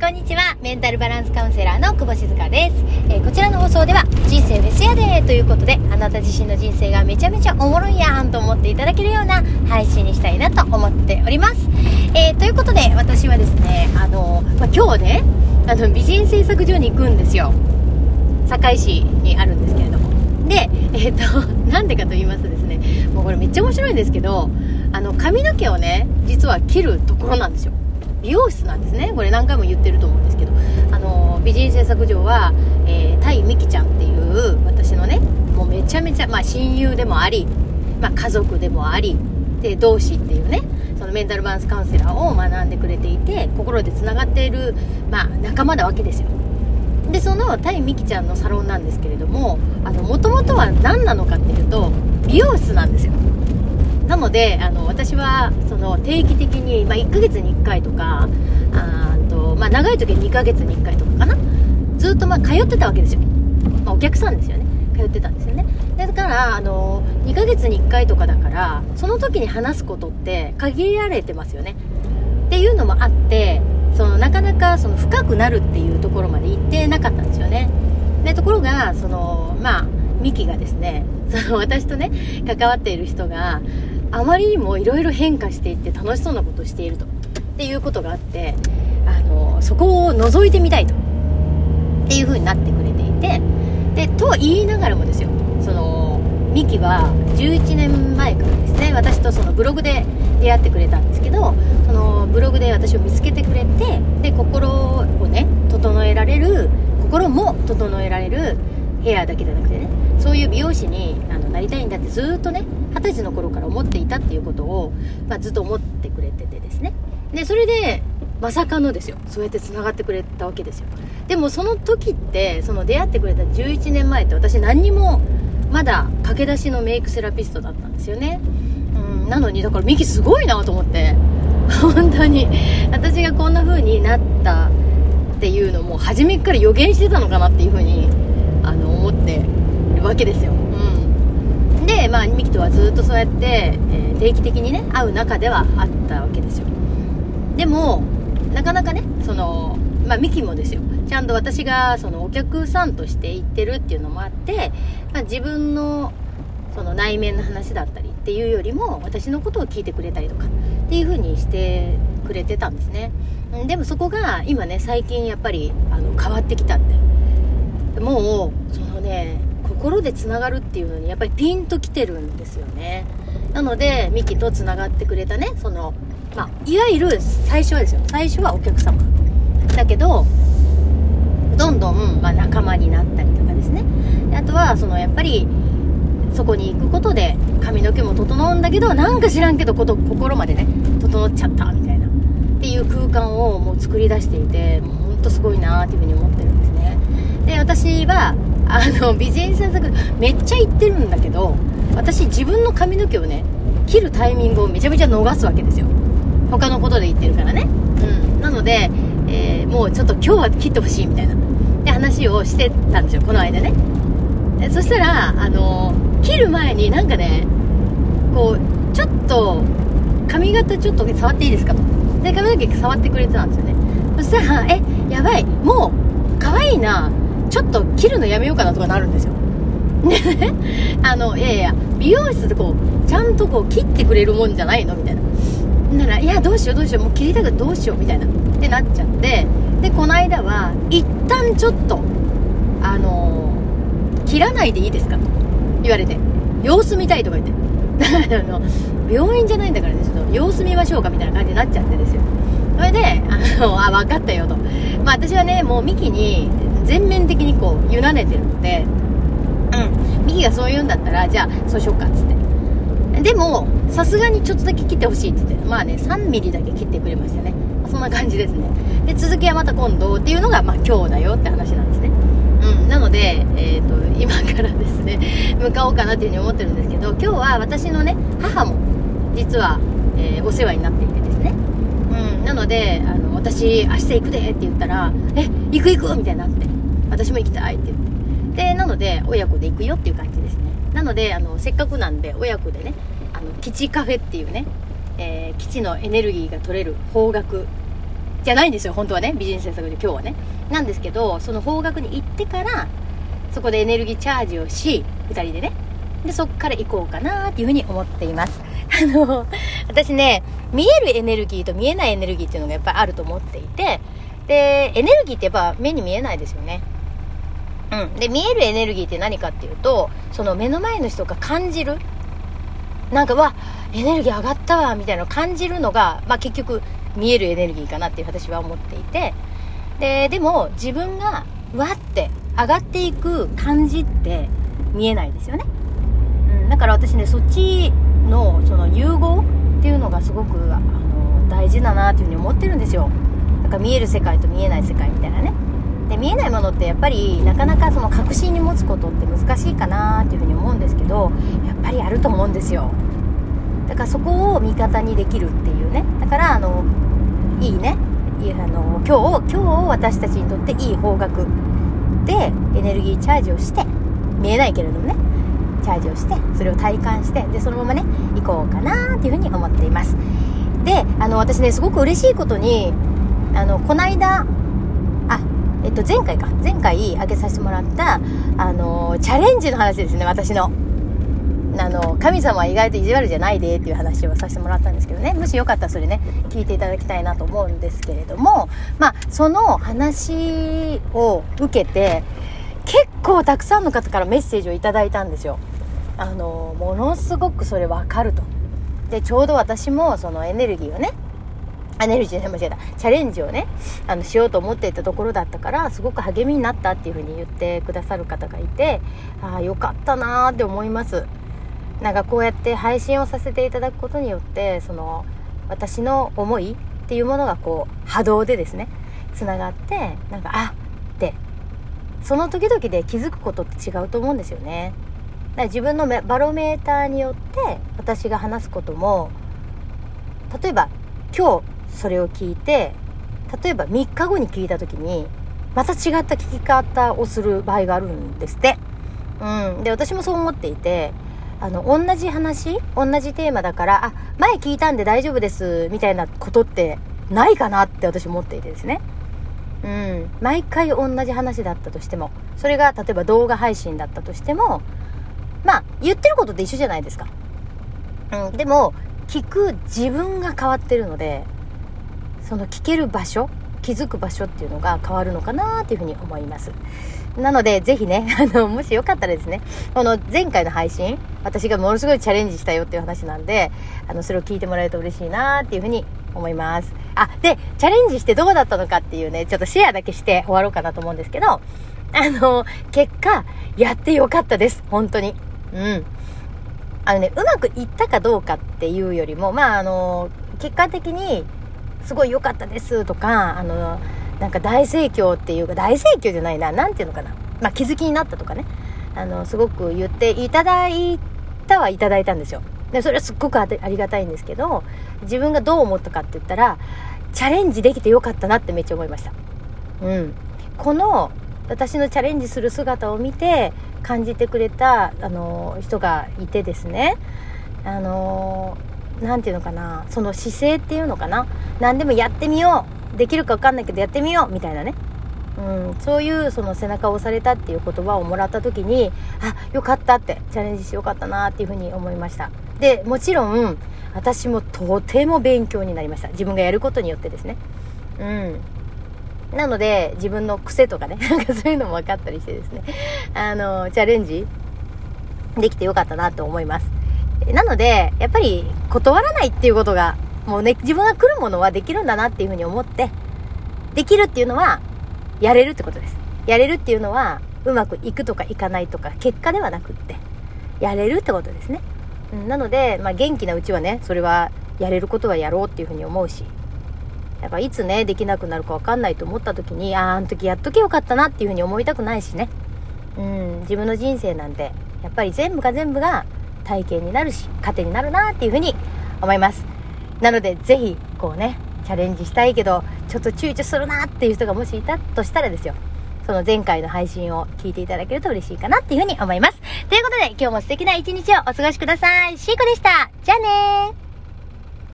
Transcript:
こんにちは。メンタルバランスカウンセラーの久保静香です。えーこちらの放送では、人生フェスやでということで、あなた自身の人生がめちゃめちゃおもろいやんと思っていただけるような配信にしたいなと思っております。えーということで、私はですね、あの、まあ、今日ね、あの、美人製作所に行くんですよ。堺市にあるんですけれども。で、えっ、と、なんでかと言いますとですね、もうこれめっちゃ面白いんですけど、あの、髪の毛をね、実は切るところなんですよ。美容室なんですね。これ何回も言ってると思うんですけど、あの、美人製作所は、えー、タイミキちゃんっていう、私のね、もうめちゃめちゃ、まあ親友でもあり、まあ家族でもあり、で、同志っていうね、そのメンタルバランスカウンセラーを学んでくれていて、心で繋がっている、まあ仲間なわけですよ。でそのタイミキちゃんのサロンなんですけれどももともとは何なのかっていうと美容室なんですよなのであの私はその定期的に、まあ、1ヶ月に1回とかあーと、まあ、長い時は2ヶ月に1回とかかな。ずっとまあ通ってたわけですよ、まあ、お客さんですよね。通ってたんですよね。だからあの2ヶ月に1回とかだからその時に話すことって限られてますよね。っていうのもあってそのなかなかその深くなるっていうところまで行ってなかったんですよね。でところがそのまあミキがですねその私とね関わっている人があまりにもいろいろ変化していって楽しそうなことをしているとっていうことがあってあのそこを覗いてみたいと。っていう風になってくれていて。でと言いながらもですよ。そのミキは11年前からですね私とそのブログで出会ってくれたんですけどそのブログで私を見つけてくれてで心をね整えられる心も整えられるヘアだけじゃなくてねそういう美容師にあのなりたいんだってずっとね二十歳の頃から思っていたっていうことを、まあ、ずっと思ってくれててですね。でそれでまさかのですよ。そうやってつながってくれたわけですよ。でもその時ってその出会ってくれた11年前って私何にもまだ駆け出しのメイクセラピストだったんですよね。うんなのにだからミキすごいなと思って。本当に。私がこんな風になったっていうのも初めから予言してたのかなっていう風にあの思って。るわけですよ、うん、でまあミキとはずっとそうやって、えー定期的にね会う中ではあったわけですよ。でもなかなかねそのまあミキもですよ。ちゃんと私がそのお客さんとして行ってるっていうのもあって、まあ、自分のその内面の話だったりっていうよりも私のことを聞いてくれたりとかっていう風にしてくれてたんですね。うんでもそこが今ね最近やっぱりあの変わってきたって。もうそのね心でつながるっていうのにやっぱりピンときてるんですよね。なのでミキとつながってくれたねそのまあいわゆる最初はですよ。最初はお客様。だけどどんどん、まあ、仲間になったりとかですね。であとはそのやっぱりそこに行くことで髪の毛も整うんだけどなんか知らんけどこと心までね整っちゃったみたいな。っていう空間をもう作り出していてもうほんとすごいなっていうふうに思ってるんですね。で私はあの美人製作めっちゃ行ってるんだけど私自分の髪の毛をね切るタイミングをめちゃめちゃ逃すわけですよ。他のことで言ってるからね。うん。なので、えーもうちょっと今日は切ってほしいみたいな。で話をしてたんですよ。この間ね。そしたらあの切る前になんかねこうちょっと髪型ちょっと触っていいですかと。で髪の毛触ってくれてたんですよね。そしたらえやばい。もう可愛いな。ちょっと切るのやめようかなとかなるんですよ。ね あのいやいや美容室でこうちゃんとこう切ってくれるもんじゃないのみたいな。ならいやどうしようどうしようもう切りたくてどうしようみたいな。ってなっちゃってでこの間は一旦ちょっとあのー切らないでいいですか？と言われて。様子見たいとか言って。あの病院じゃないんだからねちょっと様子見ましょうかみたいな感じになっちゃってですよ。それであのあ分かったよと。まあ私はねもうミキに全面的にこう委ねてるのでうん。ミキがそう言うんだったらじゃあそうしようかっつって。でもさすがにちょっとだけ切ってほしいって言って。まあね3ミリだけ切ってくれましたね。そんな感じですね。で続きはまた今度っていうのがまあ今日だよって話なんですね。うん。なので、えー、と今からですね 向かおうかなっていうふうに思ってるんですけど今日は私のね母も実は、えーお世話になっていてですね。うん。なのであの私明日行くでって言ったらえ行く行くみたいになって私も行きたいって言って。でなので親子で行くよっていう感じですね。なのであのせっかくなんで親子でねあの基地カフェっていうね、えー基地のエネルギーが取れる方角じゃないんですよ本当はねビジネス政策で今日はね。なんですけどその方角に行ってからそこでエネルギーチャージをし2人でね。でそこから行こうかなっていうふうに思っています。あの私ね見えるエネルギーと見えないエネルギーっていうのがやっぱりあると思っていて。でエネルギーってやっぱ目に見えないですよね。うん。で、見えるエネルギーって何かっていうと、その目の前の人が感じる。なんか、わ、エネルギー上がったわ、みたいなのを感じるのが、まあ結局、見えるエネルギーかなっていう私は思っていて。で、でも、自分が、わって上がっていく感じって見えないですよね。うん。だから私ね、そっちの、その融合っていうのがすごく、あの、大事だなっていうふうに思ってるんですよ。だから見える世界と見えない世界みたいなね。で見えないものってやっぱりなかなかその確信に持つことって難しいかなっていうふうに思うんですけどやっぱりあると思うんですよ。だからそこを味方にできるっていうね。だからあのいいね。いあの今日今日私たちにとっていい方角でエネルギーチャージをして見えないけれどもね。チャージをしてそれを体感してでそのままね行こうかなっていうふうに思っています。であの私ねすごく嬉しいことにあのこの間えっと、前回か。前回挙げさせてもらったあのチャレンジの話ですね私の。あの神様は意外と意地悪じゃないでっていう話をさせてもらったんですけどね。もしよかったらそれね聞いていただきたいなと思うんですけれどもまあその話を受けて結構たくさんの方からメッセージをいただいたんですよ。あのものすごくそれ分かると。でちょうど私もそのエネルギーをねエネルギーで間違えた。チャレンジをねあのしようと思っていたところだったからすごく励みになったっていう風に言ってくださる方がいてああよかったなーって思います。なんかこうやって配信をさせていただくことによってその私の思いっていうものがこう波動でですねつながってなんかあってその時々で気づくことって違うと思うんですよね。だから自分のバロメーターによって私が話すことも例えば今日それを聞いて例えば3日後に聞いた時にまた違った聞き方をする場合があるんですって。うん。で、私もそう思っていて、あの、同じ話同じテーマだから、あ、前聞いたんで大丈夫です、みたいなことってないかなって私思っていてですね。うん。毎回同じ話だったとしても、それが例えば動画配信だったとしても、まあ、言ってることって一緒じゃないですか。うん。でも、聞く自分が変わってるので、その聞ける場所気づく場所っていうのが変わるのかなっていうふうに思います。なのでぜひね あのもしよかったらですねこの前回の配信私がものすごいチャレンジしたよっていう話なんであのそれを聞いてもらえると嬉しいなっていうふうに思います。あでチャレンジしてどうだったのかっていうねちょっとシェアだけして終わろうかなと思うんですけどあの結果やってよかったです本当に。うん。あのねうまくいったかどうかっていうよりもまああの結果的にすごい良かったですとか、あの、なんか大盛況っていうか、大盛況じゃないな、なんていうのかな。まあ、気づきになったとかね。あの、すごく言っていただいたはいただいたんですよ。で、それはすっごくありがたいんですけど、自分がどう思ったかって言ったら、チャレンジできてよかったなってめっちゃ思いました。うん。この、私のチャレンジする姿を見て感じてくれた、あの、人がいてですね。あの何て言うのかなその姿勢っていうのかな何でもやってみようできるか分かんないけどやってみようみたいなね。うん、そういうその背中を押されたっていう言葉をもらった時にあよかったってチャレンジしてよかったなっていうふうに思いました。でもちろん私もとても勉強になりました。自分がやることによってですね。うん。なので自分の癖とかね なんかそういうのも分かったりしてですね。あのチャレンジできてよかったなと思います。なので、やっぱり断らないっていうことが、もうね、自分が来るものはできるんだなっていうふうに思って、できるっていうのは、やれるってことです。やれるっていうのは、うまくいくとかいかないとか、結果ではなくって、やれるってことですね。うん、なので、まあ、元気なうちはね、それは、やれることはやろうっていうふうに思うし、やっぱいつね、できなくなるかわかんないと思った時に、ああ、あの時やっとけよかったなっていうふうに思いたくないしね。うん、自分の人生なんで、やっぱり全部が全部が体験になるし、糧になるなっていうふうに思います。なので、ぜひ、こうね、チャレンジしたいけど、ちょっと躊躇するなっていう人がもしいたとしたらですよ。その前回の配信を聞いていただけると嬉しいかなっていうふうに思います。ということで、今日も素敵な一日をお過ごしください。シーコでした。じゃあねー。